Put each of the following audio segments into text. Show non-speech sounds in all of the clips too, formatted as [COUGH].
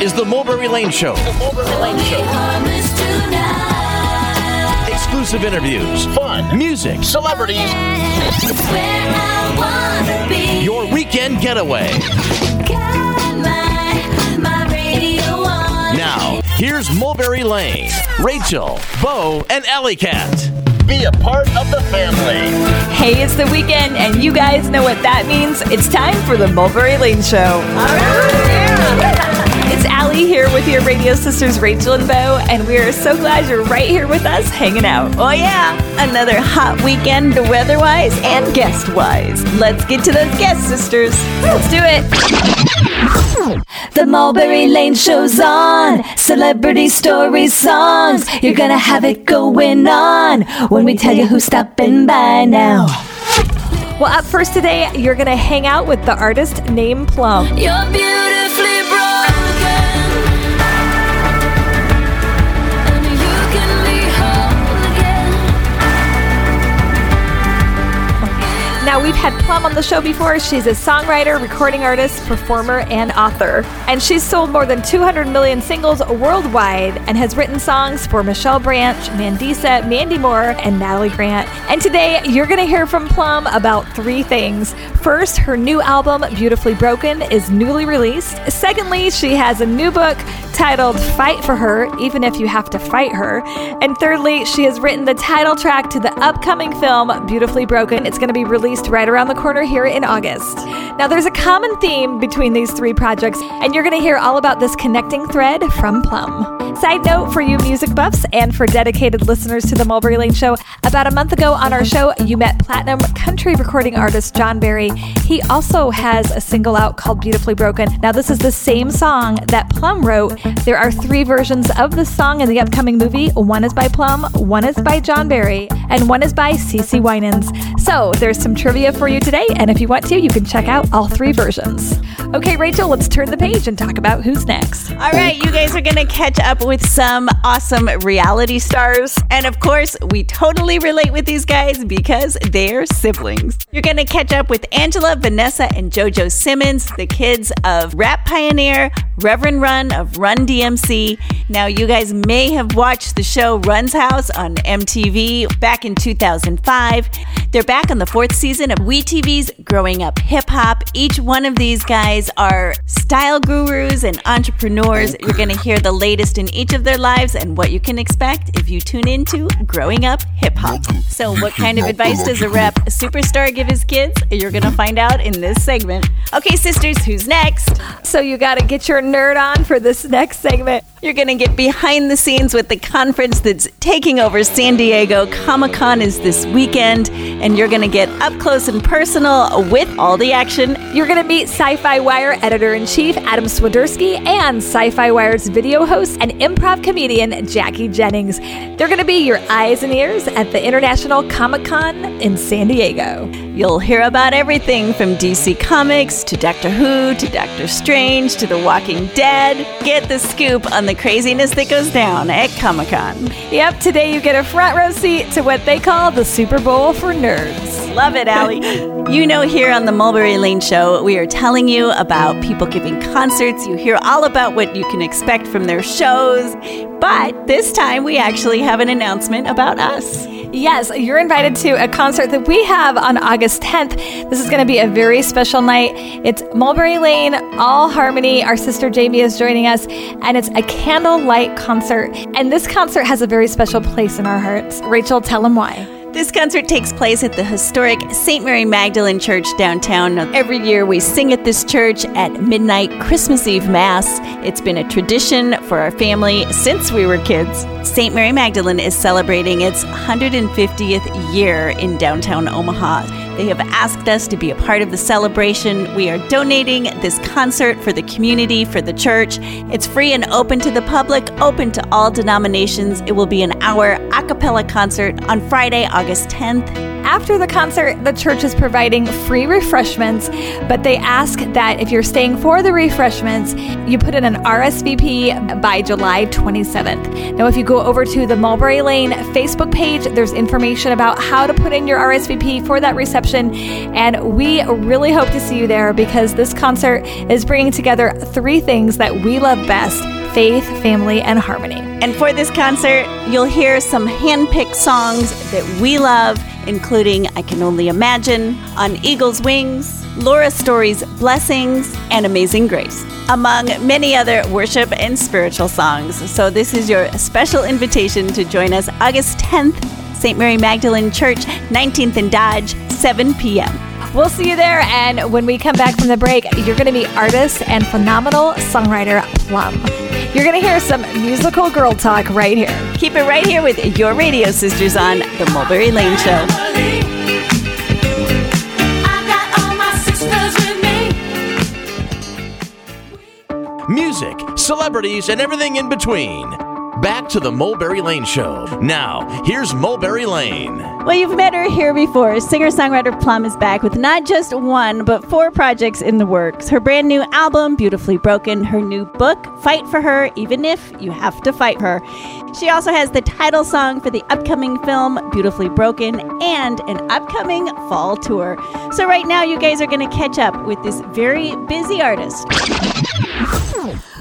is the Mulberry Lane Show. The Mulberry Lane Show. Exclusive interviews, fun, music, celebrities. Your weekend getaway. Now, here's Mulberry Lane, Rachel, Bo, and Alley Cat. Be a part of the family. Hey, it's the weekend, and you guys know what that means. It's time for the Mulberry Lane Show. It's Allie here with your radio sisters Rachel and Bo, and we are so glad you're right here with us hanging out. Oh, yeah, another hot weekend weather wise and guest wise. Let's get to those guest sisters. Let's do it. The Mulberry Lane Show's on. Celebrity stories, songs. You're gonna have it going on when we tell you who's stopping by now. Well, up first today, you're gonna hang out with the artist named Plumb. You're beautifully Now, we've had Plumb on the show before. She's a songwriter, recording artist, performer, and author. And she's sold more than 200 million singles worldwide and has written songs for Michelle Branch, Mandisa, Mandy Moore, and Natalie Grant. And today, you're going to hear from Plumb about three things. First, her new album, Beautifully Broken, is newly released. Secondly, she has a new book titled Fight for Her, Even If You Have to Fight Her. And thirdly, she has written the title track to the upcoming film, Beautifully Broken. It's going to be released right around the corner here in August. Now, there's a common theme between these three projects, and you're going to hear all about this connecting thread from Plumb. Side note for you music buffs and for dedicated listeners to the Mulberry Lane Show, about a month ago on our show, you met platinum country recording artist John Barry. He also has a single out called Beautifully Broken. Now, this is the same song that Plumb wrote. There are three versions of the song in the upcoming movie. One is by Plumb, one is by John Barry, and one is by Cece Winans. So, there's some trivia for you today, and if you want to, you can check out all three versions. Okay, Rachel, let's turn the page and talk about who's next. All right, you guys are going to catch up with some awesome reality stars. And of course, we totally relate with these guys because they're siblings. You're going to catch up with Angela, Vanessa, and JoJo Simmons, the kids of rap pioneer Reverend Run of Run DMC. Now, you guys may have watched the show Run's House on MTV back in 2005. They're back on the fourth season of WeTV's Growing Up Hip Hop. Each one of these guys are style gurus and entrepreneurs. You're going to hear the latest in each of their lives and what you can expect if you tune into Growing Up Hip Hop. So, what kind of advice does a rap superstar give his kids? You're going to find out in this segment. Okay, sisters, who's next? So, you got to get your nerd on for this next segment. You're going to get behind the scenes with the conference that's taking over San Diego. Comic Con is this weekend, and you're going to get up close and personal with all the action. You're going to meet SYFY WIRE editor in chief Adam Swiderski and SYFY WIRE's video host and improv comedian Jackie Jennings. They're going to be your eyes and ears at the International Comic Con in San Diego. You'll hear about everything from DC Comics to Doctor Who to Doctor Strange to The Walking Dead. Get the scoop on the craziness that goes down at Comic Con. Yep, today you get a front row seat to what they call the Super Bowl for nerds. Love it, Allie. [LAUGHS] you know, here on the Mulberry Lane Show, we are telling you about people giving concerts. You hear all about what you can expect from their shows. But this time, we actually have an announcement about us. Yes, you're invited to a concert that we have on August 10th. This is going to be a very special night. It's Mulberry Lane, All Harmony. Our sister Jamie is joining us, and it's a candlelight concert. And this concert has a very special place in our hearts. Rachel, tell them why. This concert takes place at the historic St. Mary Magdalene Church downtown. Every year we sing at this church at midnight Christmas Eve Mass. It's been a tradition for our family since we were kids. St. Mary Magdalene is celebrating its 150th year in downtown Omaha. They have asked us to be a part of the celebration. We are donating this concert for the community, for the church. It's free and open to the public, open to all denominations. It will be an hour a cappella concert on Friday, August 10th. After the concert, the church is providing free refreshments, but they ask that if you're staying for the refreshments, you put in an RSVP by July 27th. Now, if you go over to the Mulberry Lane Facebook page, there's information about how to put in your RSVP for that reception And we really hope to see you there because this concert is bringing together three things that we love best faith, family, and harmony. And for this concert, you'll hear some hand-picked songs that we love, including I Can Only Imagine, On Eagle's Wings, Laura Story's Blessings, and Amazing Grace, among many other worship and spiritual songs. So this is your special invitation to join us August 10th, St. Mary Magdalene Church, 19th and Dodge, 7 p.m. We'll see you there. And when we come back from the break, you're going to meet artist and phenomenal songwriter Plumb. You're going to hear some musical girl talk right here. Keep it right here with your radio sisters on The Mulberry Lane Show. I got all my sisters with me. Music, celebrities, and everything in between. Back to the Mulberry Lane Show. Now, here's Mulberry Lane. Well, you've met her here before. Singer songwriter Plumb is back with not just one, but four projects in the works. Her brand new album, Beautifully Broken, her new book, Fight for Her, Even If You Have to Fight Her. She also has the title song for the upcoming film, Beautifully Broken, and an upcoming fall tour. So, right now, you guys are going to catch up with this very busy artist.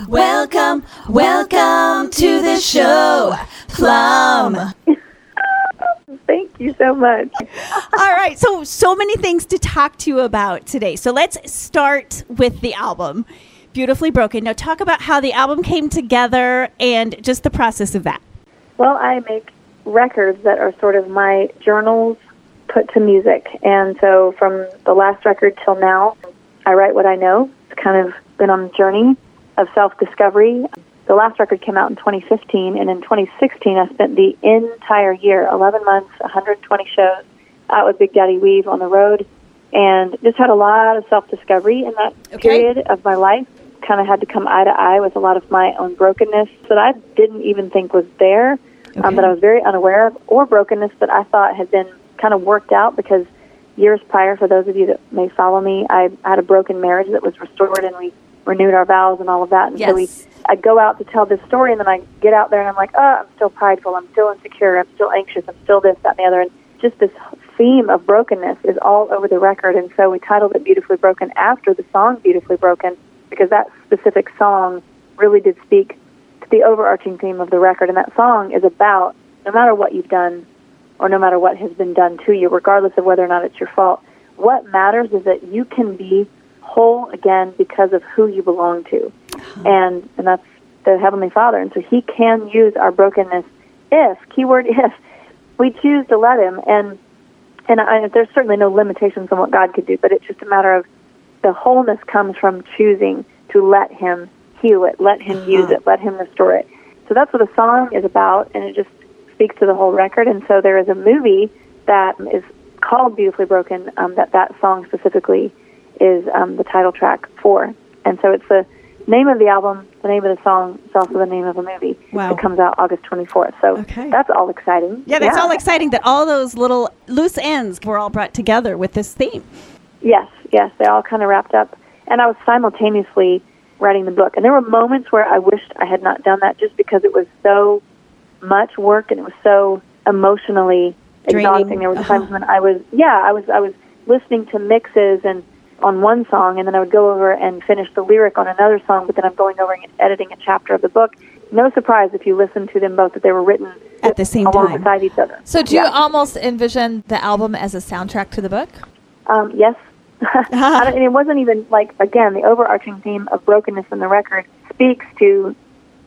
Welcome, welcome to the show, Plumb. [LAUGHS] Thank you so much. All right, so so many things to talk to you about today. So let's start with the album, Beautifully Broken. Now talk about how the album came together and just the process of that. Well, I make records that are sort of my journals put to music. And so from the last record till now, I write what I know. It's kind of been on a journey of self discovery. The last record came out in 2015, and in 2016, I spent the entire year 11 months, 120 shows out with Big Daddy Weave on the road, and just had a lot of self discovery in that Okay. period of my life. Kind of had to come eye to eye with a lot of my own brokenness that I didn't even think was there, um, that I was very unaware of, or brokenness that I thought had been kind of worked out because years prior, for those of you that may follow me, I had a broken marriage that was restored and we renewed our vows and all of that. And so we, I go out to tell this story and then I get out there and I'm like, oh, I'm still prideful, I'm still insecure, I'm still anxious, I'm still this, that, and the other. And just this theme of brokenness is all over the record. And so we titled it Beautifully Broken after the song Beautifully Broken because that specific song really did speak to the overarching theme of the record. And that song is about no matter what you've done or no matter what has been done to you, regardless of whether or not it's your fault, what matters is that you can be whole again because of who you belong to. And and that's the Heavenly Father. And so he can use our brokenness if, keyword [LAUGHS] if, we choose to let him. And and I, there's certainly no limitations on what God could do, but it's just a matter of the wholeness comes from choosing to let him heal it, let him use it, let him restore it. So that's what the song is about, and it just speaks to the whole record. And so there is a movie that is called Beautifully Broken um, that that song specifically is um, the title track for. And so it's the name of the album, the name of the song. It's also the name of a movie Wow. that comes out August 24th. So Okay. that's all exciting. Yeah, that's all exciting that all those little loose ends were all brought together with this theme. Yes, yes, they all kind of wrapped up. And I was simultaneously writing the book. And there were moments where I wished I had not done that just because it was so much work and it was so emotionally Draining. exhausting. There were Uh-huh. times when I was yeah, I was I was listening to mixes and on one song and then I would go over and finish the lyric on another song, but then I'm going over and editing a chapter of the book. No surprise if you listen to them both that they were written At the same time. alongside each other. So, do you almost envision the album as a soundtrack to the book? Um, yes. [LAUGHS] [LAUGHS] I don't- and it wasn't even like again the overarching theme of brokenness in the record speaks to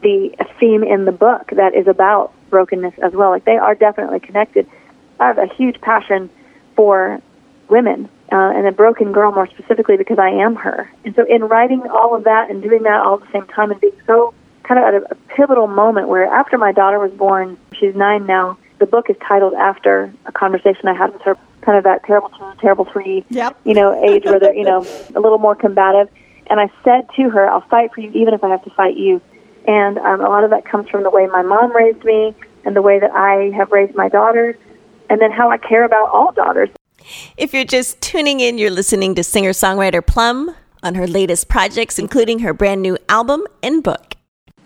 the theme in the book that is about brokenness as well. Like they are definitely connected. I have a huge passion for women uh, and a broken girl more specifically because I am her. And so in writing all of that and doing that all at the same time and being so kind of at a, a pivotal moment where after my daughter was born, she's nine now. The book is titled after a conversation I had with her, kind of that terrible two, terrible three, Yep. you know, age where they're, you know, a little more combative. And I said to her, I'll fight for you even if I have to fight you. And um, a lot of that comes from the way my mom raised me and the way that I have raised my daughters and then how I care about all daughters. If you're just tuning in, you're listening to singer songwriter Plumb on her latest projects, including her brand new album and book.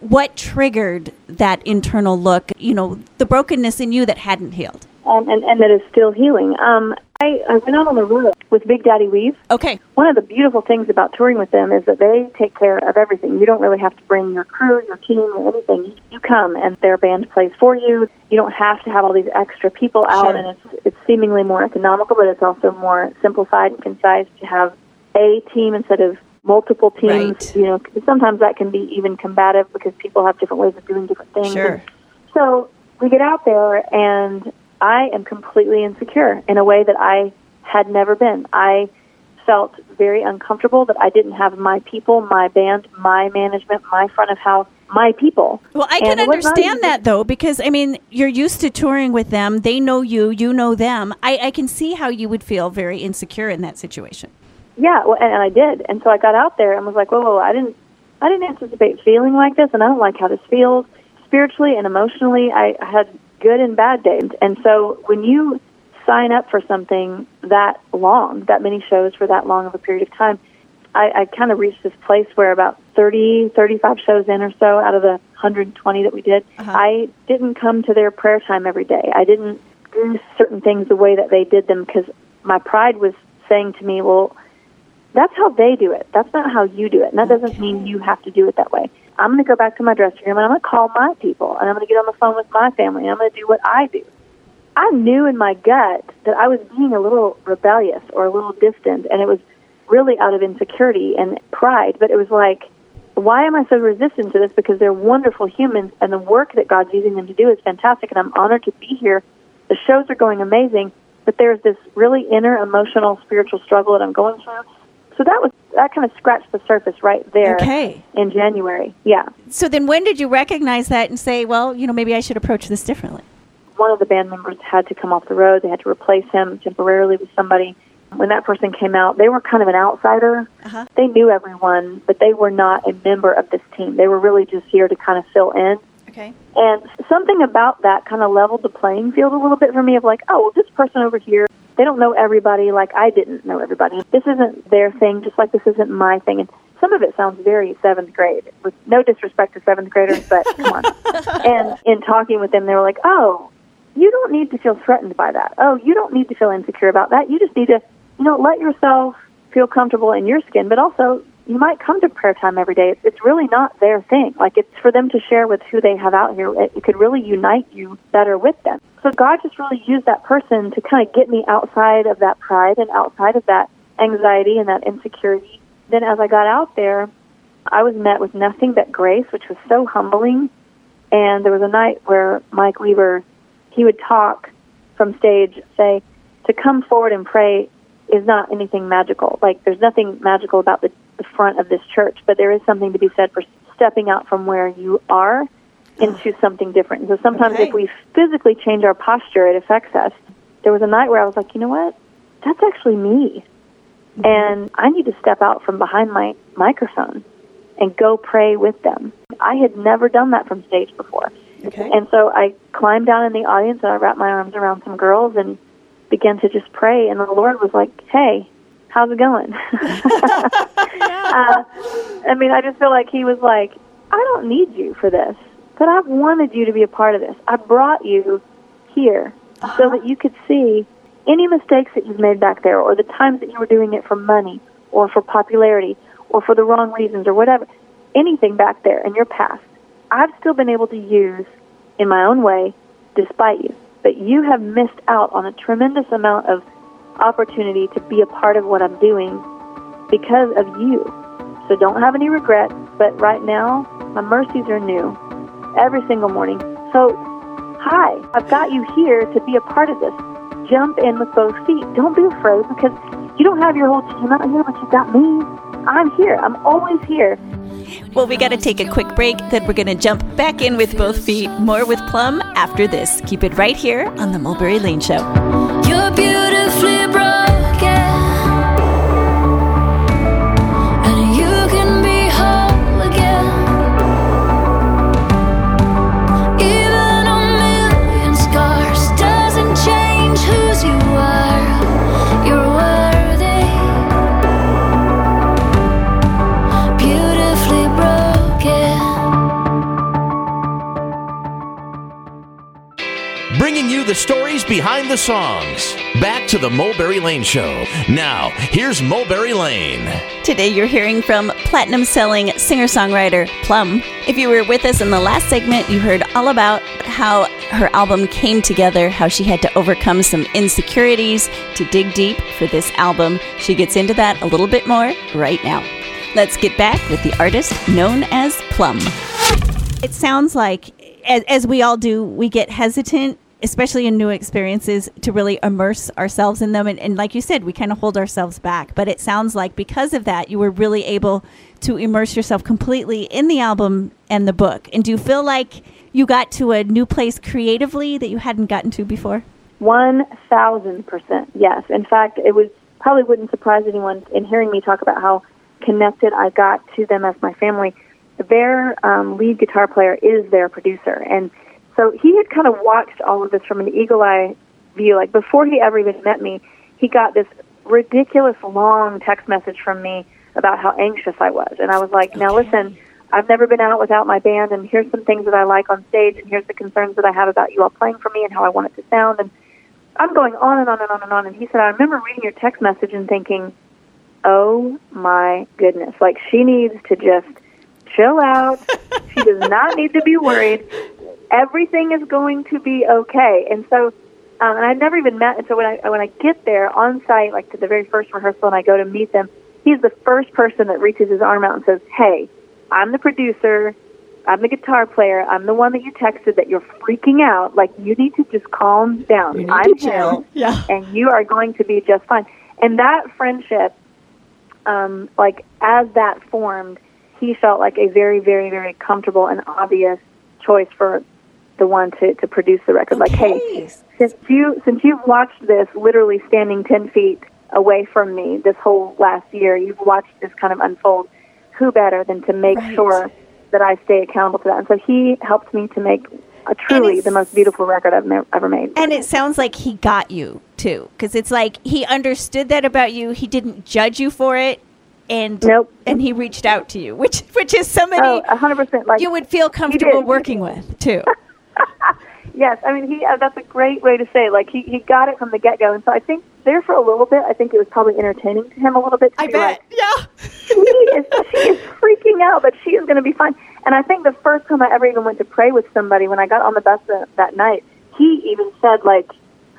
What triggered that internal look, you know, the brokenness in you that hadn't healed? um, and, and that is still healing. Um, I, I went out on the road with Big Daddy Weave. Okay. One of the beautiful things about touring with them is that they take care of everything. You don't really have to bring your crew, your team, or anything. You come and their band plays for you. You don't have to have all these extra people out, Sure. and it's it's seemingly more economical, but it's also more simplified and concise to have a team instead of multiple teams. Right. You know, sometimes that can be even combative because people have different ways of doing different things. Sure. So we get out there, and I am completely insecure in a way that I had never been. I felt very uncomfortable that I didn't have my people, my band, my management, my front of house, my people. Well, I can it was not understand that though, because I mean, you're used to touring with them. They know you, you know them. I, I can see how you would feel very insecure in that situation. Yeah, well, and, and I did, and so I got out there and was like, whoa, whoa, I didn't, I didn't anticipate feeling like this, and I don't like how this feels spiritually and emotionally. I, I had good and bad days, and so when you sign up for something that long, that many shows for that long of a period of time, I, I kind of reached this place where about 30, 35 shows in or so out of the 120 that we did, uh-huh. I didn't come to their prayer time every day. I didn't do certain things the way that they did them because my pride was saying to me, well, that's how they do it. That's not how you do it. And that doesn't mean you have to do it that way. I'm going to go back to my dressing room and I'm going to call my people and I'm going to get on the phone with my family and I'm going to do what I do. I knew in my gut that I was being a little rebellious or a little distant and it was really out of insecurity and pride, but it was like, why am I so resistant to this? Because they're wonderful humans and the work that God's using them to do is fantastic and I'm honored to be here. The shows are going amazing, but there's this really inner emotional spiritual struggle that I'm going through. So that was that kind of scratched the surface right there Okay. in January. Yeah. So then when did you recognize that and say, well, you know, maybe I should approach this differently? one of the band members had to come off the road. They had to replace him temporarily with somebody. When that person came out, they were kind of an outsider. Uh-huh. They knew everyone, but they were not a member of this team. They were really just here to kind of fill in. Okay. And something about that kind of leveled the playing field a little bit for me of like, oh, well, this person over here, they don't know everybody like I didn't know everybody. This isn't their thing, just like this isn't my thing. And some of it sounds very seventh grade, with no disrespect to seventh graders, but [LAUGHS] come on. And in talking with them, they were like, oh, you don't need to feel threatened by that. Oh, you don't need to feel insecure about that. You just need to, you know, let yourself feel comfortable in your skin, but also you might come to prayer time every day. It's, really not their thing. Like it's for them to share with who they have out here. It, it could really unite you better with them. So God just really used that person to kind of get me outside of that pride and outside of that anxiety and that insecurity. Then as I got out there, I was met with nothing but grace, which was so humbling. And there was a night where Mike Weaver, he would talk from stage, say, to come forward and pray is not anything magical. Like there's nothing magical about the, the front of this church, but there is something to be said for stepping out from where you are into [SIGHS] something different. So sometimes Okay. if we physically change our posture, it affects us. There was a night where I was like, you know what? That's actually me. Mm-hmm. And I need to step out from behind my microphone and go pray with them. I had never done that from stage before. Okay. And so I climbed down in the audience and I wrapped my arms around some girls and began to just pray. And the Lord was like, hey, how's it going? [LAUGHS] uh, I mean, I just feel like He was like, I don't need you for this, but I've wanted you to be a part of this. I brought you here so that you could see any mistakes that you've made back there or the times that you were doing it for money or for popularity or for the wrong reasons or whatever, anything back there in your past. I've still been able to use in my own way despite you. But you have missed out on a tremendous amount of opportunity to be a part of what I'm doing because of you. So don't have any regrets, but right now, my mercies are new every single morning. So, hi, I've got you here to be a part of this. Jump in with both feet. Don't be afraid because you don't have your whole team out here, but you've got me. I'm here. I'm always here. Well, we got to take a quick break. Then we're going to jump back in with both feet. More with Plumb after this. Keep it right here on the Mulberry Lane Show. You're beautifully broken, behind the songs. Back to the Mulberry Lane Show. Now, here's Mulberry Lane. Today you're hearing from platinum selling singer songwriter Plumb. If you were with us in the last segment, you heard all about how her album came together, how she had to overcome some insecurities to dig deep for this album. She gets into that a little bit more right now. Let's get back with the artist known as Plumb. It sounds like, as, as we all do, we get hesitant especially in new experiences to really immerse ourselves in them. And, and like you said we kind of hold ourselves back. But it sounds like because of that you were really able to immerse yourself completely in the album and the book. And do you feel like you got to a new place creatively that you hadn't gotten to before? One thousand percent, yes. In fact, it was probably wouldn't surprise anyone in hearing me talk about how connected I got to them as my family. Their um, lead guitar player is their producer, and so he had kind of watched all of this from an eagle eye view. Like before he ever even met me, he got this ridiculous long text message from me about how anxious I was, and I was like, "Now listen." I've never been out without my band, and here's some things that I like on stage, and here's the concerns that I have about you all playing for me and how I want it to sound. And I'm going on and on and on and on. And he said, I remember reading your text message and thinking, oh my goodness, like she needs to just chill out. she does not need to be worried. Everything is going to be okay. And so, um, and I've never even met. And so when I when I get there on site, like to the very first rehearsal, and I go to meet them, he's the first person that reaches his arm out and says, "Hey, I'm the producer. I'm the guitar player. I'm the one that you texted that you're freaking out. Like you need to just calm down. I'm him, Yeah. and you are going to be just fine." And that friendship, um, like as that formed, he felt like a very, very, very comfortable and obvious choice for the one to, to produce the record. Like, hey, since you since you've watched this literally standing ten feet away from me this whole last year, you've watched this kind of unfold. Who better than to make Right. sure that I stay accountable to that? And so he helped me to make a truly the most beautiful record I've me- ever made. and it sounds like he got you too because it's like he understood that about you he didn't judge you for it and Nope. and he reached out to you which which is somebody Oh, hundred percent. Like you would feel comfortable working with too [LAUGHS] Yes, I mean he. Uh, that's a great way to say. It. Like he, he got it from the get go, and so I think there for a little bit, I think it was probably entertaining to him a little bit. To i be bet Like, yeah she is she is freaking out, but she is going to be fine. And I think the first time I ever even went to pray with somebody, when I got on the bus that, that night, he even said like,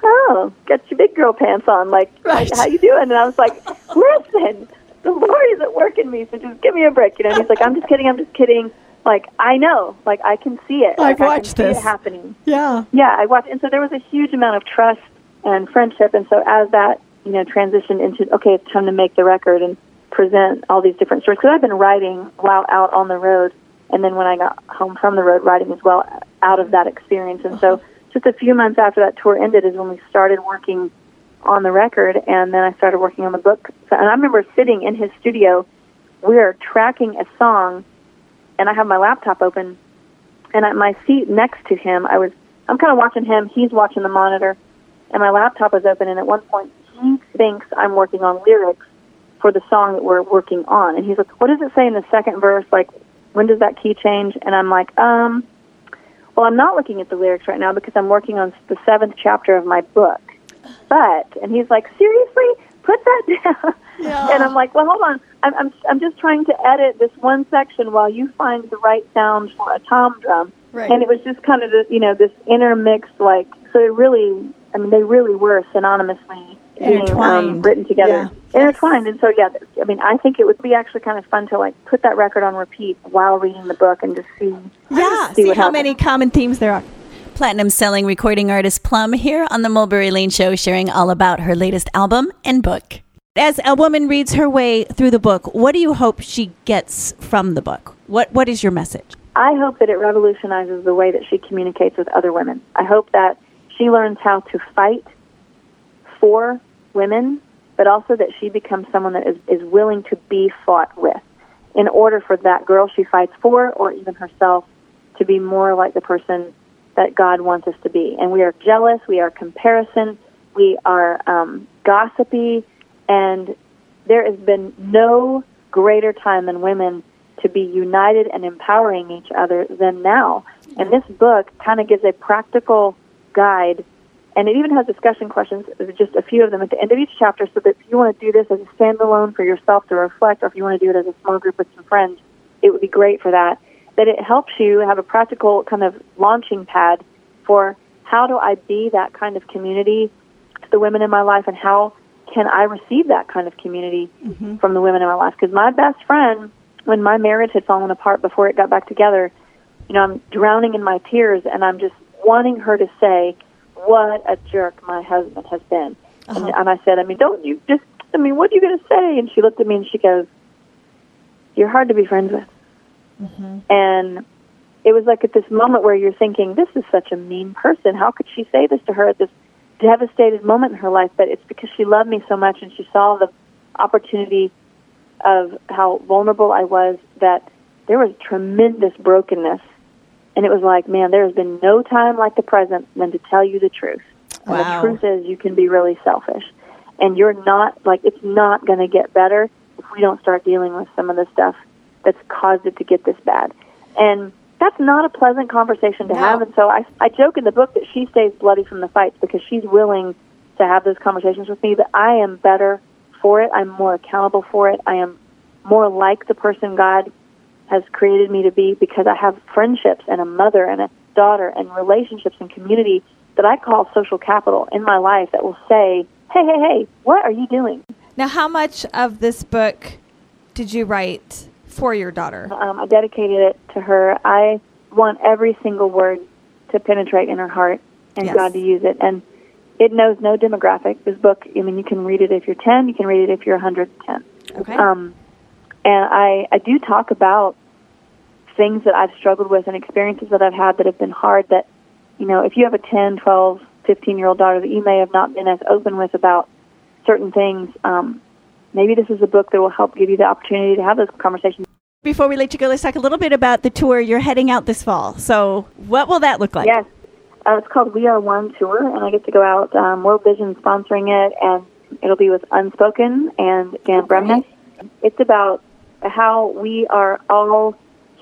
"Oh, get your big girl pants on." Like, Right. how you doing? And I was like, "Listen, the Lord is at work in me, so just give me a break." You know, and he's like, "I'm just kidding. I'm just kidding." Like, I know, like I can see it. I've like, I watched this. it happening. Yeah. Yeah, I watched, and so there was a huge amount of trust and friendship, and so as that you know transitioned into okay, it's time to make the record and present all these different stories because I've been writing while out on the road, and then when I got home from the road, writing as well out of that experience, and so uh-huh. just a few months after that tour ended is when we started working on the record, and then I started working on the book. So, and I remember sitting in his studio, we are tracking a song, and I have my laptop open, and at my seat next to him, I was I'm kind of watching him. He's watching the monitor, and my laptop is open. And at one point, he thinks I'm working on lyrics for the song that we're working on. And he's like, "What does it say in the second verse? Like, when does that key change?" And I'm like, "Um, well, I'm not looking at the lyrics right now because I'm working on the seventh chapter of my book." But and he's like, "Seriously, put that [LAUGHS] down." And I'm like, "Well, hold on. I'm I'm I'm just trying to edit this one section while you find the right sound for a tom drum." Right. And it was just kind of this, you know, this intermixed, like, so it really, I mean, they really were synonymously being, um, Intertwined. written together, Yeah. intertwined. And so, yeah, I mean, I think it would be actually kind of fun to like put that record on repeat while reading the book and just see, Yeah. see See how happens. many common themes there are. Platinum selling recording artist plumb here on the mulberry lane show sharing all about her latest album and book As a woman reads her way through the book, what do you hope she gets from the book? What What is your message? I hope that it revolutionizes the way that she communicates with other women. I hope that she learns how to fight for women, but also that she becomes someone that is, is willing to be fought with in order for that girl she fights for or even herself to be more like the person that God wants us to be. And we are jealous, we are comparison, we are um, gossipy, and there has been no greater time than women to be united and empowering each other than now. And this book kind of gives a practical guide And it even has discussion questions, just a few of them at the end of each chapter, so that if you want to do this as a standalone for yourself to reflect, or if you want to do it as a small group with some friends, it would be great for that. That it helps you have a practical kind of launching pad for how do I be that kind of community to the women in my life, and how can I receive that kind of community mm-hmm. from the women in my life? Because my best friend, when my marriage had fallen apart before it got back together, you know, I'm drowning in my tears, and I'm just wanting her to say, "What a jerk my husband has been." And, uh-huh. and I said, "I mean, don't you just? I mean, what are you going to say?" And she looked at me and she goes, "You're hard to be friends with." Mm-hmm. And it was like at this moment where you're thinking, "This is such a mean person. How could she say this to her at this devastated moment in her life?" But it's because she loved me so much, and she saw the opportunity of how vulnerable I was that there was tremendous brokenness. And it was like, man, there has been no time like the present than to tell you the truth. And the truth is, you can be really selfish. And you're not, like, it's not going to get better if we don't start dealing with some of the stuff that's caused it to get this bad. And that's not a pleasant conversation to have. And so I, I joke in the book that she stays bloody from the fights because she's willing to have those conversations with me, but I am better for it. I'm more accountable for it. I am more like the person God has created me to be because I have friendships and a mother and a daughter and relationships and community that I call social capital in my life that will say, hey, hey, hey, what are you doing? Now, how much of this book did you write for your daughter? Um, I dedicated it to her. I want every single word to penetrate in her heart and Yes. God to use it. And it knows no demographic. This book, I mean, you can read it if you're 10, you can read it if you're 110. Okay. Um, and I, I do talk about things that I've struggled with and experiences that I've had that have been hard that, you know, if you have a 10, 12, 15 year old daughter that you may have not been as open with about certain things, um, maybe this is a book that will help give you the opportunity to have those conversations. Before we let you go, let's talk a little bit about the tour you're heading out this fall. So, what will that look like? Yes. Uh, it's called We Are One Tour, and I get to go out. Um, World Vision sponsoring it, and it'll be with Unspoken and Dan Bremnes. It's about how we are all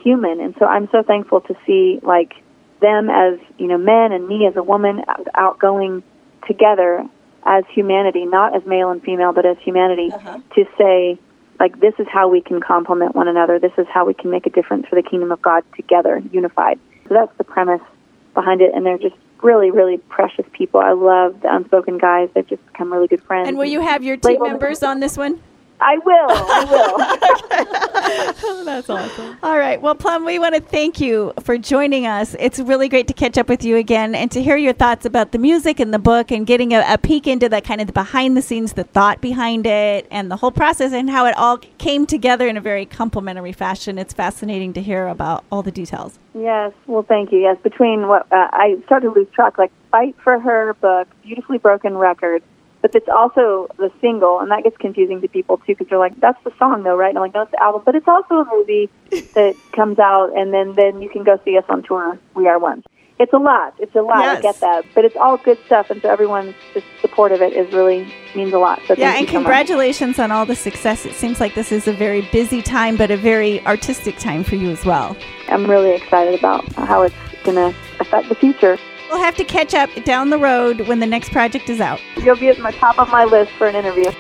human, and so I'm so thankful to see like them as you know men and me as a woman out- outgoing together as humanity, not as male and female, but as humanity, uh-huh. to say like this is how we can complement one another. This is how we can make a difference for the kingdom of God together, unified. So that's the premise behind it, and they're just really, really precious people. I love the unspoken guys. They've just become really good friends. And will you have your team members on this one? I will. I will. [LAUGHS] That's awesome. All right. Well, Plumb, we want to thank you for joining us. It's really great to catch up with you again and to hear your thoughts about the music and the book and getting a, a peek into that kind of the behind the scenes, the thought behind it, and the whole process and how it all came together in a very complimentary fashion. It's fascinating to hear about all the details. yes. Well, thank you. Yes. Between what uh, I started to lose track, like Fight for Her book, Beautifully Broken record, but it's also the single, and that gets confusing to people too because they're like, "That's the song, though, right?" And I'm like, "No, it's the album," but it's also a movie [LAUGHS] that comes out, and then then you can go see us on tour. We are one. It's a lot. It's a lot. Yes. I get that, but it's all good stuff, and so everyone's just support of it is really means a lot. So Yeah, and you so much. congratulations on all the success. It seems like this is a very busy time, but a very artistic time for you as well. I'm really excited about how it's going to affect the future. We'll have to catch up down the road when the next project is out. You'll be at the top of my list for an interview.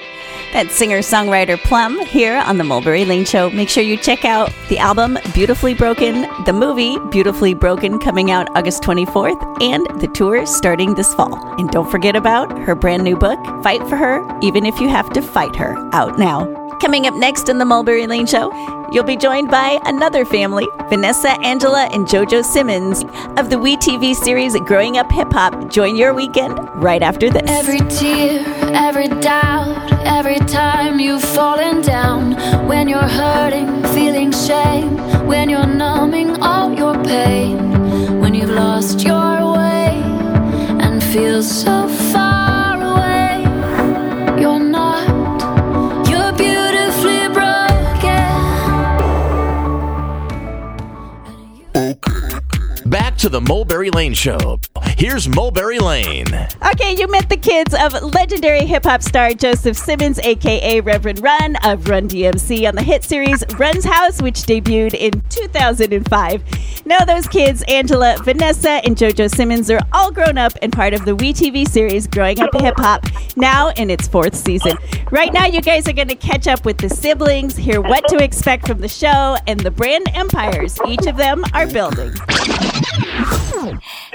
That's singer songwriter Plumb here on the Mulberry Lane Show. Make sure you check out the album Beautifully Broken, the movie Beautifully Broken coming out August 24th, and the tour starting this fall. And don't forget about her brand new book, Fight for Her, Even If You Have to Fight Her, out now. Coming up next on the Mulberry Lane Show, you'll be joined by another family, Vanessa, Angela, and JoJo Simmons of the WeTV series Growing Up Hip Hop. Join your weekend right after this. Every tear, every doubt, every time you've fallen down. When you're hurting, feeling shame. When you're numbing all your pain. When you've lost your way and feel so far Back to the Mulberry Lane Show here's Mulberry Lane. Okay, you met the kids of legendary hip hop star Joseph Simmons, aka Reverend Run of Run DMC, on the hit series Run's House, which debuted in 2005. Now, those kids, Angela, Vanessa, and JoJo Simmons, are all grown up and part of the WeTV series Growing Up Hip Hop, now in its fourth season. Right now, you guys are going to catch up with the siblings, hear what to expect from the show, and the brand empires each of them are building.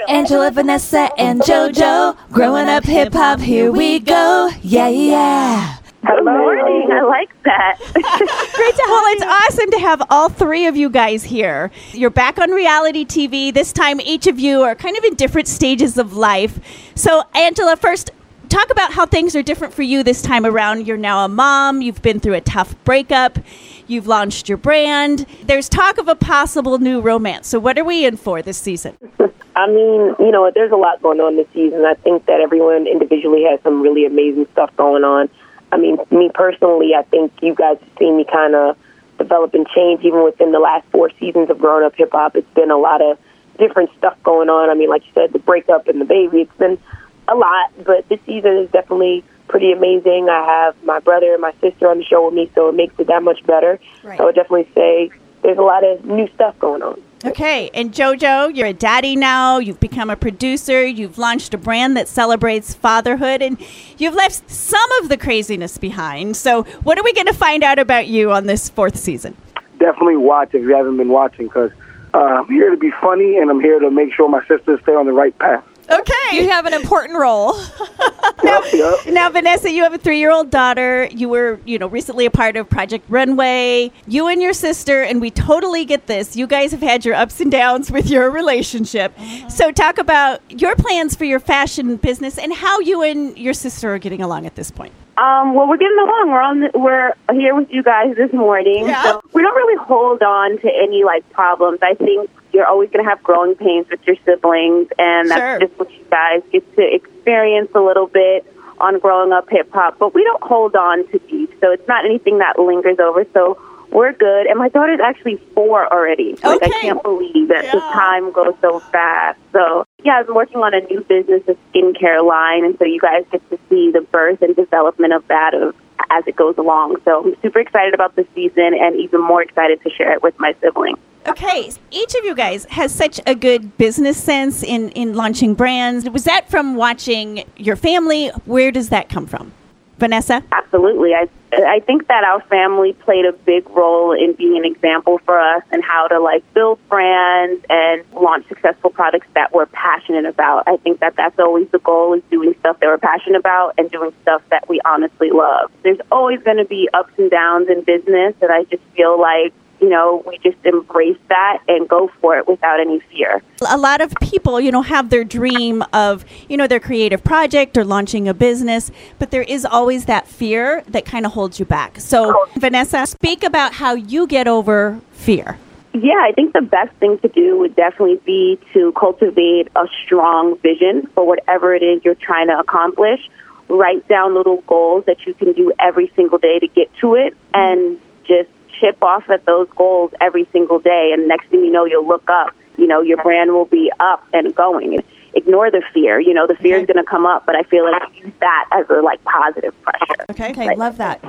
Angela, Vanessa, and JoJo, growing up hip hop, here we go. Yeah, yeah. Good morning. I like that. [LAUGHS] Great to well, it's awesome to have all three of you guys here. You're back on reality TV. This time, each of you are kind of in different stages of life. So, Angela, first, talk about how things are different for you this time around. You're now a mom. You've been through a tough breakup. You've launched your brand. There's talk of a possible new romance. So, what are we in for this season? [LAUGHS] I mean, you know, there's a lot going on this season. I think that everyone individually has some really amazing stuff going on. I mean, me personally, I think you guys have seen me kind of develop and change even within the last four seasons of Growing Up Hip Hop. It's been a lot of different stuff going on. I mean, like you said, the breakup and the baby, it's been a lot, but this season is definitely pretty amazing. I have my brother and my sister on the show with me, so it makes it that much better. Right. I would definitely say there's a lot of new stuff going on. Okay, and JoJo, you're a daddy now. You've become a producer. You've launched a brand that celebrates fatherhood, and you've left some of the craziness behind. So, what are we going to find out about you on this fourth season? definitely watch if you haven't been watching because uh, I'm here to be funny and I'm here to make sure my sisters stay on the right path. Okay. You have an important role. [LAUGHS] now, now, Vanessa, you have a three-year-old daughter. You were, you know, recently a part of Project Runway. You and your sister, and we totally get this. You guys have had your ups and downs with your relationship. So, talk about your plans for your fashion business and how you and your sister are getting along at this point. Um, well, we're getting along. We're on. The, we're here with you guys this morning. Yeah. So we don't really hold on to any like problems. I think you're always going to have growing pains with your siblings, and that's Sure. just what you guys get to experience a little bit on growing up hip hop. But we don't hold on to beef, so it's not anything that lingers over. So we're good. And my daughter's actually four already. Like I can't believe that the time goes so fast. So yeah, I've been working on a new business, a skincare line, and so you guys get to see the birth and development of that of as it goes along. So I'm super excited about this season, and even more excited to share it with my siblings. Okay, each of you guys has such a good business sense in, in launching brands. Was that from watching your family? Where does that come from? Vanessa? Absolutely. I I think that our family played a big role in being an example for us and how to like build brands and launch successful products that we're passionate about. I think that that's always the goal is doing stuff that we're passionate about and doing stuff that we honestly love. There's always going to be ups and downs in business and I just feel like you know, we just embrace that and go for it without any fear. A lot of people, you know, have their dream of, you know, their creative project or launching a business, but there is always that fear that kind of holds you back. So, Vanessa, speak about how you get over fear. Yeah, I think the best thing to do would definitely be to cultivate a strong vision for whatever it is you're trying to accomplish. Write down little goals that you can do every single day to get to it and just chip off at those goals every single day. And next thing you know, you'll look up, you know, your brand will be up and going. Ignore the fear. You know, the fear is going to come up, but I feel like use that as a like positive pressure. Okay. Okay, love that.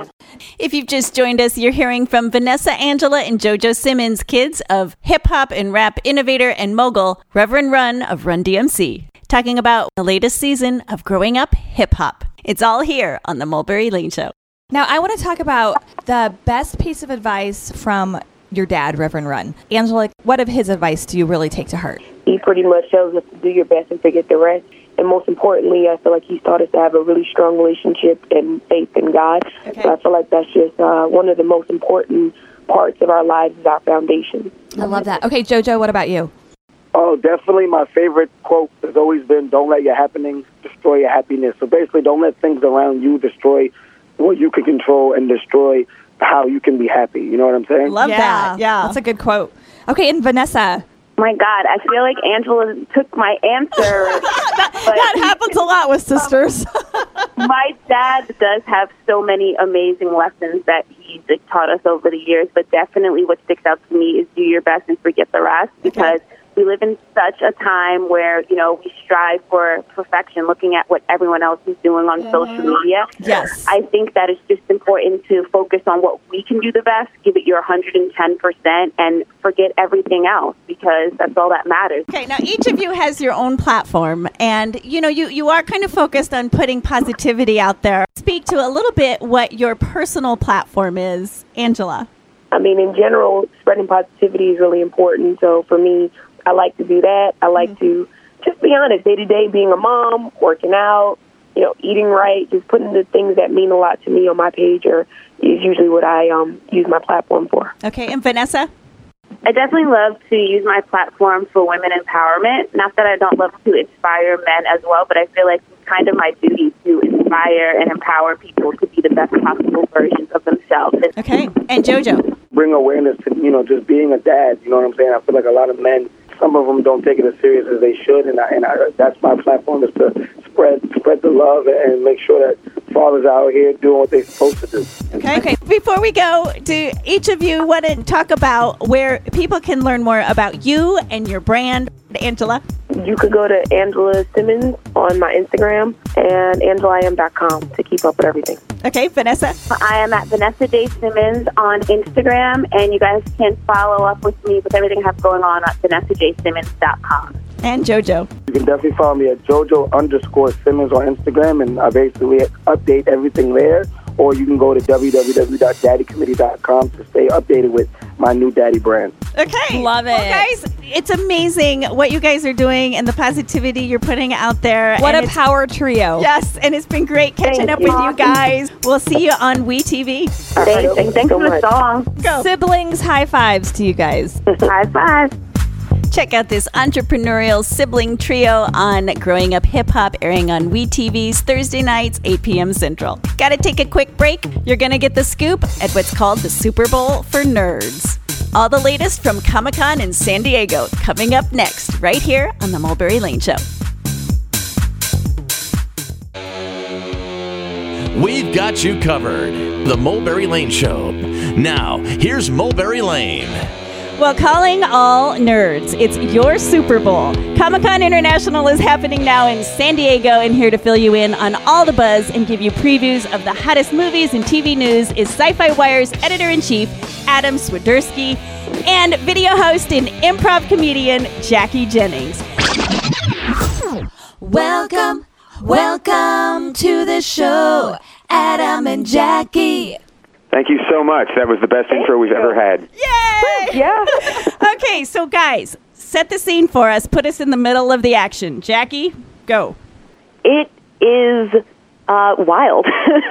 If you've just joined us, you're hearing from Vanessa Angela and JoJo Simmons, kids of hip hop and rap innovator and mogul, Reverend Run of Run DMC, talking about the latest season of Growing Up Hip Hop. It's all here on the Mulberry Lane Show. Now, I want to talk about the best piece of advice from your dad, Reverend Run. Angela, what of his advice do you really take to heart? He pretty much tells us to do your best and forget the rest. And most importantly, I feel like he's taught us to have a really strong relationship and faith in God. Okay. So I feel like that's just uh, one of the most important parts of our lives is our foundation. I love that. Okay, JoJo, what about you? Oh, definitely my favorite quote has always been don't let your happenings destroy your happiness. So basically, don't let things around you destroy what you can control and destroy how you can be happy. You know what I'm saying? Love that. Yeah. That's a good quote. Okay, and Vanessa. My God, I feel like Angela took my answer. [LAUGHS] but That happens a lot with sisters. [LAUGHS] my dad does have so many amazing lessons that he's taught us over the years, but definitely what sticks out to me is do your best and forget the rest because we live in such a time where, you know, we strive for perfection, looking at what everyone else is doing on social mm-hmm. media. Yes. I think that it's just important to focus on what we can do the best, give it your 110%, and forget everything else because that's all that matters. Okay, now each of you has your own platform, and you know you you are kind of focused on putting positivity out there. Speak to a little bit what your personal platform is, Angela. I mean, in general, spreading positivity is really important. So for me, I like to do that. I like to just be honest, day to day, being a mom, working out, you know, eating right, just putting the things that mean a lot to me on my page, or is usually what I um, use my platform for. Okay, and Vanessa. I definitely love to use my platform for women empowerment. Not that I don't love to inspire men as well, but I feel like it's kind of my duty to inspire and empower people to be the best possible versions of themselves. Okay, and JoJo. bring awareness to you know just being a dad. You know what I'm saying? I feel like a lot of men, some of them don't take it as serious as they should, and I, and I, that's my platform is to spread spread the love and make sure that fathers out here doing what they're supposed to do. Okay. okay. Before we go, do each of you want to talk about where people can learn more about you and your brand, Angela? You could go to Angela Simmons on my Instagram and angelaim.com to keep up with everything. Okay, Vanessa. I am at Vanessa J. Simmons on Instagram, and you guys can follow up with me with everything I have going on at vanessajsimmons.com. And JoJo. You can definitely follow me at Jojo underscore Simmons on Instagram, and I basically update everything there. Or you can go to www.daddycommittee.com to stay updated with my new daddy brand. Okay. Love Well, it. guys, it's amazing what you guys are doing and the positivity you're putting out there. What and a power trio. Yes, and it's been great catching Thank up you. with you guys. We'll see you on WEtv. Thanks, and thanks so for the much. song. Go. Siblings high fives to you guys. [LAUGHS] High five. Check out this entrepreneurial sibling trio on Growing Up Hip Hop, airing on WEtv's Thursday nights, 8 p.m. Central. Gotta take a quick break. You're gonna get the scoop at what's called the Super Bowl for Nerds. All the latest from Comic Con in San Diego coming up next, right here on The Mulberry Lane Show. We've got you covered. The Mulberry Lane Show. Now, here's Mulberry Lane. Well, calling all nerds, it's your Super Bowl. Comic Con International is happening now in San Diego, and here to fill you in on all the buzz and give you previews of the hottest movies and TV news is SYFY WIRE's editor in chief, Adam Swiderski, and video host and improv comedian, Jackie Jennings. Welcome, welcome to the show, Adam and Jackie. Thank you so much. That was the best intro we've ever had. Yay! Yeah. [LAUGHS] okay, so guys, set the scene for us. Put us in the middle of the action. Jackie, go. It is uh, wild.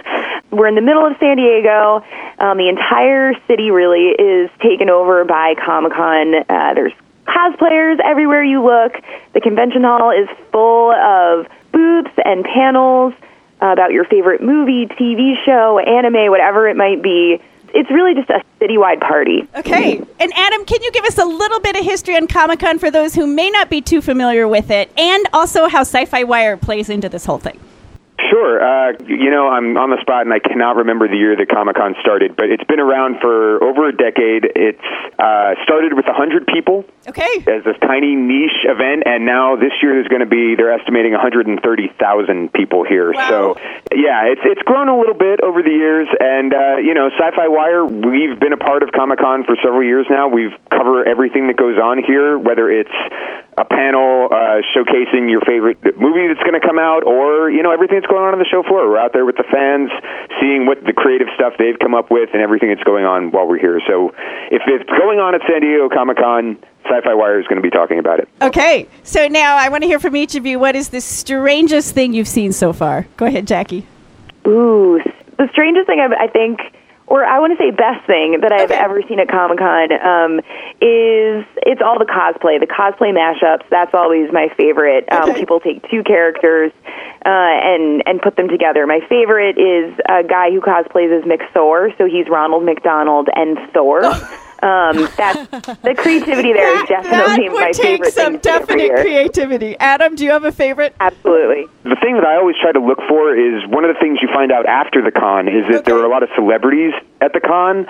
[LAUGHS] We're in the middle of San Diego. Um, the entire city really is taken over by Comic Con. Uh, there's cosplayers everywhere you look. The convention hall is full of booths and panels about your favorite movie, TV show, anime, whatever it might be. It's really just a citywide party. Okay. And Adam, can you give us a little bit of history on Comic Con for those who may not be too familiar with it, and also how SYFY WIRE plays into this whole thing? Sure. Uh, you know, I'm on the spot and I cannot remember the year that Comic Con started, but it's been around for over a decade. It's uh, started with 100 people Okay. as this tiny niche event, and now this year there's going to be, they're estimating 130,000 people here. Wow. So, yeah, it's, it's grown a little bit over the years, and, uh, you know, SYFY WIRE, we've been a part of Comic Con for several years now. We've covered everything that goes on here, whether it's a panel uh, showcasing your favorite movie that's going to come out, or you know everything that's going on on the show floor. We're out there with the fans, seeing what the creative stuff they've come up with, and everything that's going on while we're here. So, if it's going on at San Diego Comic Con, SYFY WIRE is going to be talking about it. Okay. So now I want to hear from each of you. What is the strangest thing you've seen so far? Go ahead, Jackie. Ooh, the strangest thing I've, I think, or I want to say best thing that I've ever seen at Comic Con um, is it's all the cosplay, the cosplay mashups. That's always my favorite. Um, Okay. People take two characters uh, and and put them together. My favorite is a guy who cosplays as McThor, so he's Ronald McDonald and Thor. [LAUGHS] Um, that's the [LAUGHS] creativity there is definitely that would my take favorite some thing to definite creativity. Adam, do you have a favorite? Absolutely. The thing that I always try to look for is one of the things you find out after the con is that there are a lot of celebrities at the con.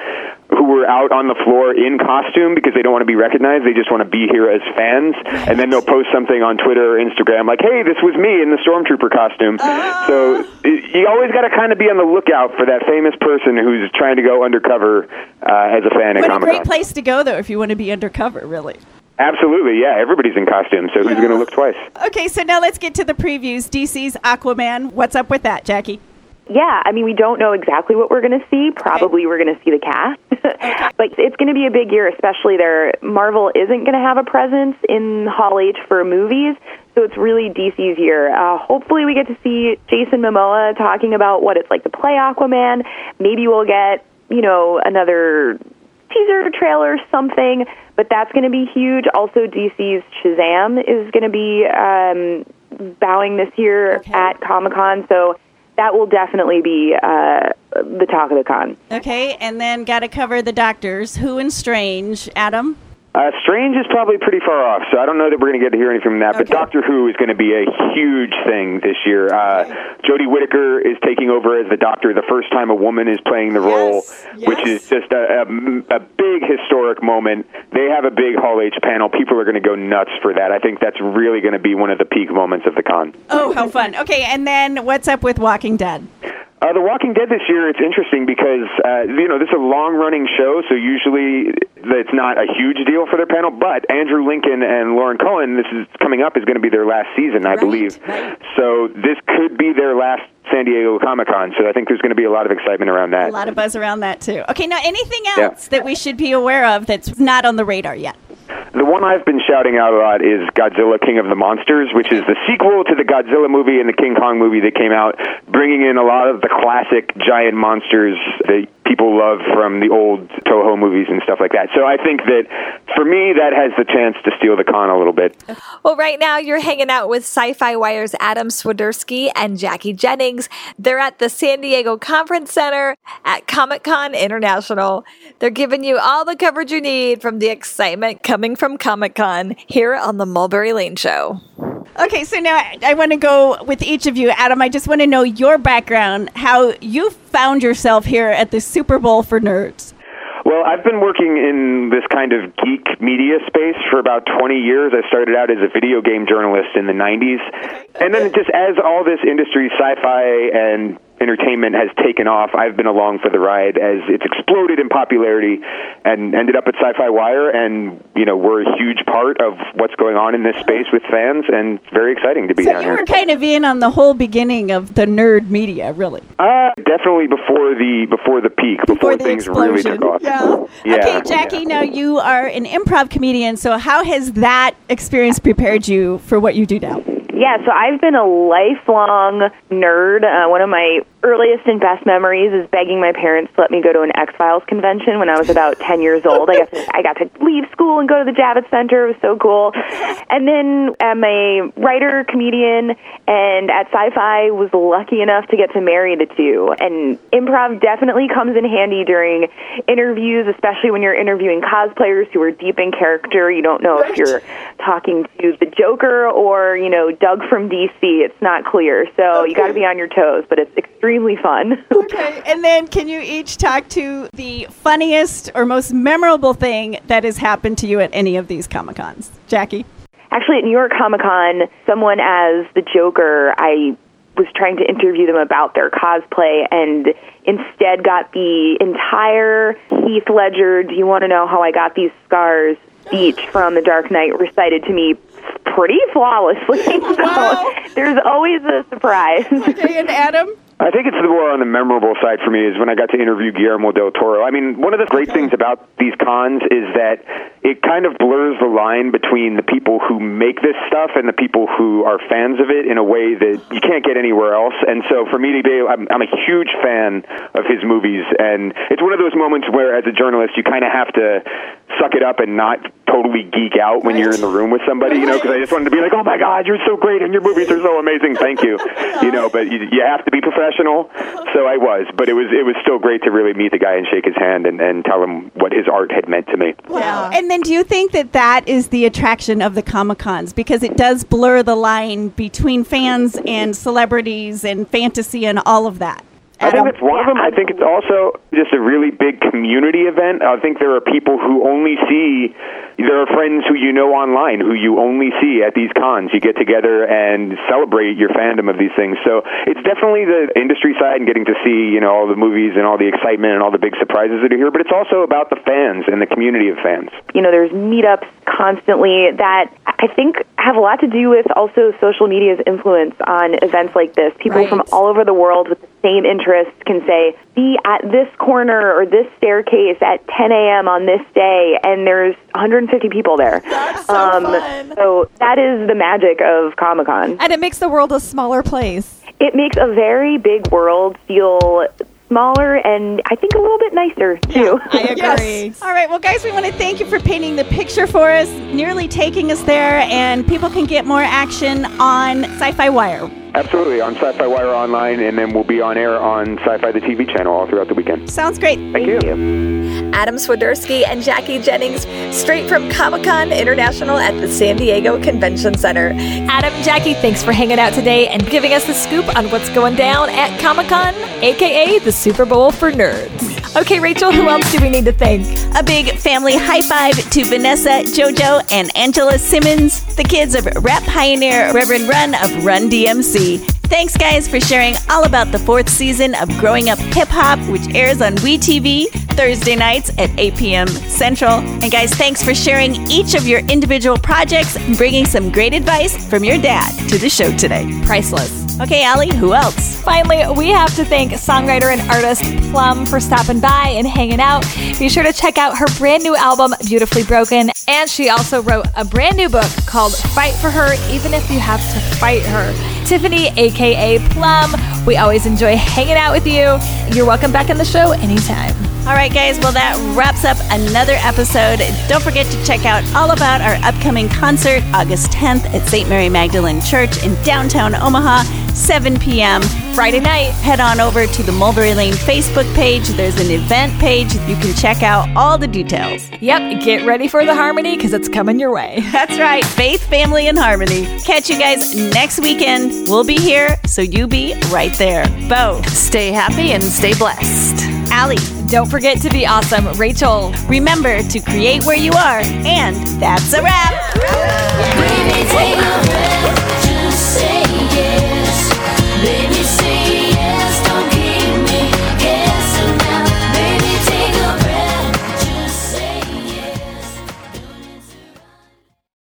Who were out on the floor in costume because they don't want to be recognized. They just want to be here as fans, and then they'll post something on Twitter or Instagram like, "Hey, this was me in the stormtrooper costume." So it, you always got to kind of be on the lookout for that famous person who's trying to go undercover uh, as a fan at What a Comic great Con. place to go, though, if you want to be undercover, really. Absolutely, yeah. Everybody's in costume, so who's going to look twice? Okay, so now let's get to the previews. DC's Aquaman. What's up with that, Jackie? Yeah, I mean, we don't know exactly what we're going to see. Probably we're going to see the cast. [LAUGHS] but it's going to be a big year, especially there. Marvel isn't going to have a presence in Hall H for movies, so it's really DC's year. Uh, hopefully, we get to see Jason Momoa talking about what it's like to play Aquaman. Maybe we'll get, you know, another teaser trailer, or something. But that's going to be huge. Also, DC's Shazam is going to be um, bowing this year at Comic Con, so that will definitely be uh, the talk of the con. Okay, and then got to cover the doctors. Who and Strange. Adam? Uh, Strange is probably pretty far off, so I don't know that we're going to get to hear anything from that. But Doctor Who is going to be a huge thing this year. Uh, Jodie Whittaker is taking over as the Doctor, the first time a woman is playing the role, Yes, which is just a, a, a big historic moment. They have a big Hall H panel. People are going to go nuts for that. I think that's really going to be one of the peak moments of the con. Oh, how fun. Okay, and then what's up with Walking Dead? Uh, the Walking Dead this year, it's interesting because uh, you know this is a long-running show, so usually it's not a huge deal for their panel. But Andrew Lincoln and Lauren Cohan, this is coming up, is going to be their last season, I Right, believe. right. So this could be their last San Diego Comic Con. So I think there's going to be a lot of excitement around that. A lot of buzz around that, too. Okay, now anything Yeah. else that we should be aware of that's not on the radar yet? The one I've been shouting out a lot is Godzilla King of the Monsters, which is the sequel to the Godzilla movie and the King Kong movie that came out, bringing in a lot of the classic giant monsters that people love from the old Toho movies and stuff like that. So I think that for me, that has the chance to steal the con a little bit. Well, right now you're hanging out with SYFY WIRE's Adam Swiderski and Jackie Jennings. They're at the San Diego Conference Center at Comic Con International. They're giving you all the coverage you need from the excitement coming from Comic Con here on the Mulberry Lane Show. Okay, so now I, I want to go with each of you. Adam, I just want to know your background, how you found yourself here at the Super Bowl for Nerds. Well, I've been working in this kind of geek media space for about 20 years. I started out as a video game journalist in the 90s. And then just as all this industry, sci-fi and entertainment has taken off, I've been along for the ride as it's exploded in popularity and ended up at SYFY WIRE and, you know, we're a huge part of what's going on in this space with fans and very exciting to be So down you here. were kind of in on the whole beginning of the nerd media, really. Uh, definitely before the before the peak, before, Before the things really took off. Yeah. Yeah, Okay, Jackie, yeah. now you are an improv comedian, so how has that experience prepared you for what you do now? Yeah, so I've been a lifelong nerd. Uh, one of my earliest and best memories is begging my parents to let me go to an X Files convention when I was about 10 years old. I got, to, I got to leave school and go to the Javits Center. It was so cool. And then uh, I'm a writer, comedian, and at SYFY was lucky enough to get to marry the two. And improv definitely comes in handy during interviews, especially when you're interviewing cosplayers who are deep in character. You don't know if you're talking to the Joker or, you know, Doug from DC. It's not clear. So you got to be on your toes, but it's extremely fun. [LAUGHS] Okay, and then can you each talk to the funniest or most memorable thing that has happened to you at any of these Comic Cons? Jackie? Actually, at New York Comic Con, someone as the Joker, I was trying to interview them about their cosplay and instead got the entire Heath Ledger, Do you want to know how I got these scars? speech [GASPS] from The Dark Knight recited to me pretty flawlessly. [LAUGHS] so there's always a surprise. Okay, and Adam? I think it's the more on the memorable side for me is when I got to interview Guillermo del Toro. I mean, one of the great things about these cons is that it kind of blurs the line between the people who make this stuff and the people who are fans of it in a way that you can't get anywhere else. And so for me to be, I'm, I'm a huge fan of his movies, and it's one of those moments where, as a journalist, you kind of have to suck it up and not totally geek out when you're in the room with somebody, you know, because I just wanted to be like, oh my God, you're so great and your movies are so amazing, thank you, you know, but you, you have to be professional. So I was, but it was it was still great to really meet the guy and shake his hand and, and tell him what his art had meant to me. Wow. And then do you think that that is the attraction of the Comic Cons? Because it does blur the line between fans and celebrities and fantasy and all of that. I think it's one of them. I think it's also just a really big community event. I think there are people who only see, there are friends who you know online who you only see at these cons. You get together and celebrate your fandom of these things. So it's definitely the industry side and getting to see, you know, all the movies and all the excitement and all the big surprises that are here. But it's also about the fans and the community of fans. You know, there's meetups constantly that I think have a lot to do with also social media's influence on events like this. People Right. from all over the world with the same interests can say, be at this corner or this staircase at 10 a.m. on this day, and there's 150 people there. That's so um, fun. so that is the magic of Comic Con. And it makes the world a smaller place. It makes a very big world feel smaller and I think a little bit nicer too. I [LAUGHS] agree. All right, well, guys, we want to thank you for painting the picture for us, nearly taking us there, and people can get more action on SYFY WIRE. Absolutely, on SYFY WIRE Online, and then we'll be on air on SYFY the TV channel all throughout the weekend. Sounds great. Thank, you. Adam Swiderski and Jackie Jennings, straight from Comic Con International at the San Diego Convention Center. Adam, Jackie, thanks for hanging out today and giving us the scoop on what's going down at Comic Con, aka the Super Bowl for nerds. Okay, Rachel, who else do we need to thank? A big family high five to Vanessa, JoJo, and Angela Simmons, the kids of Rap Pioneer Reverend Run of Run DMC. Thanks, guys, for sharing all about the fourth season of Growing Up Hip Hop, which airs on WEtv Thursday nights at 8 p.m. Central. And, guys, thanks for sharing each of your individual projects and bringing some great advice from your dad to the show today. Priceless. Okay, Allie, who else? Finally, we have to thank songwriter and artist Plumb for stopping by and hanging out. Be sure to check out her brand new album, Beautifully Broken. And she also wrote a brand new book called Fight for Her, Even If You Have to Fight Her. Tiffany, aka Plumb, we always enjoy hanging out with you. You're welcome back on the show anytime. All right, guys. Well, that wraps up another episode. Don't forget to check out all about our upcoming concert August 10th at St. Mary Magdalene Church in downtown Omaha, 7 p.m. Friday night. Head on over to the Mulberry Lane Facebook page. There's an event page. You can check out all the details. Yep, get ready for the harmony because it's coming your way. [LAUGHS] That's right. Faith, family, and harmony. Catch you guys next weekend. We'll be here, so you be right there. Bo, Stay happy and stay blessed. Allie, Don't forget to be awesome. Rachel. remember to create where you are. And that's a wrap.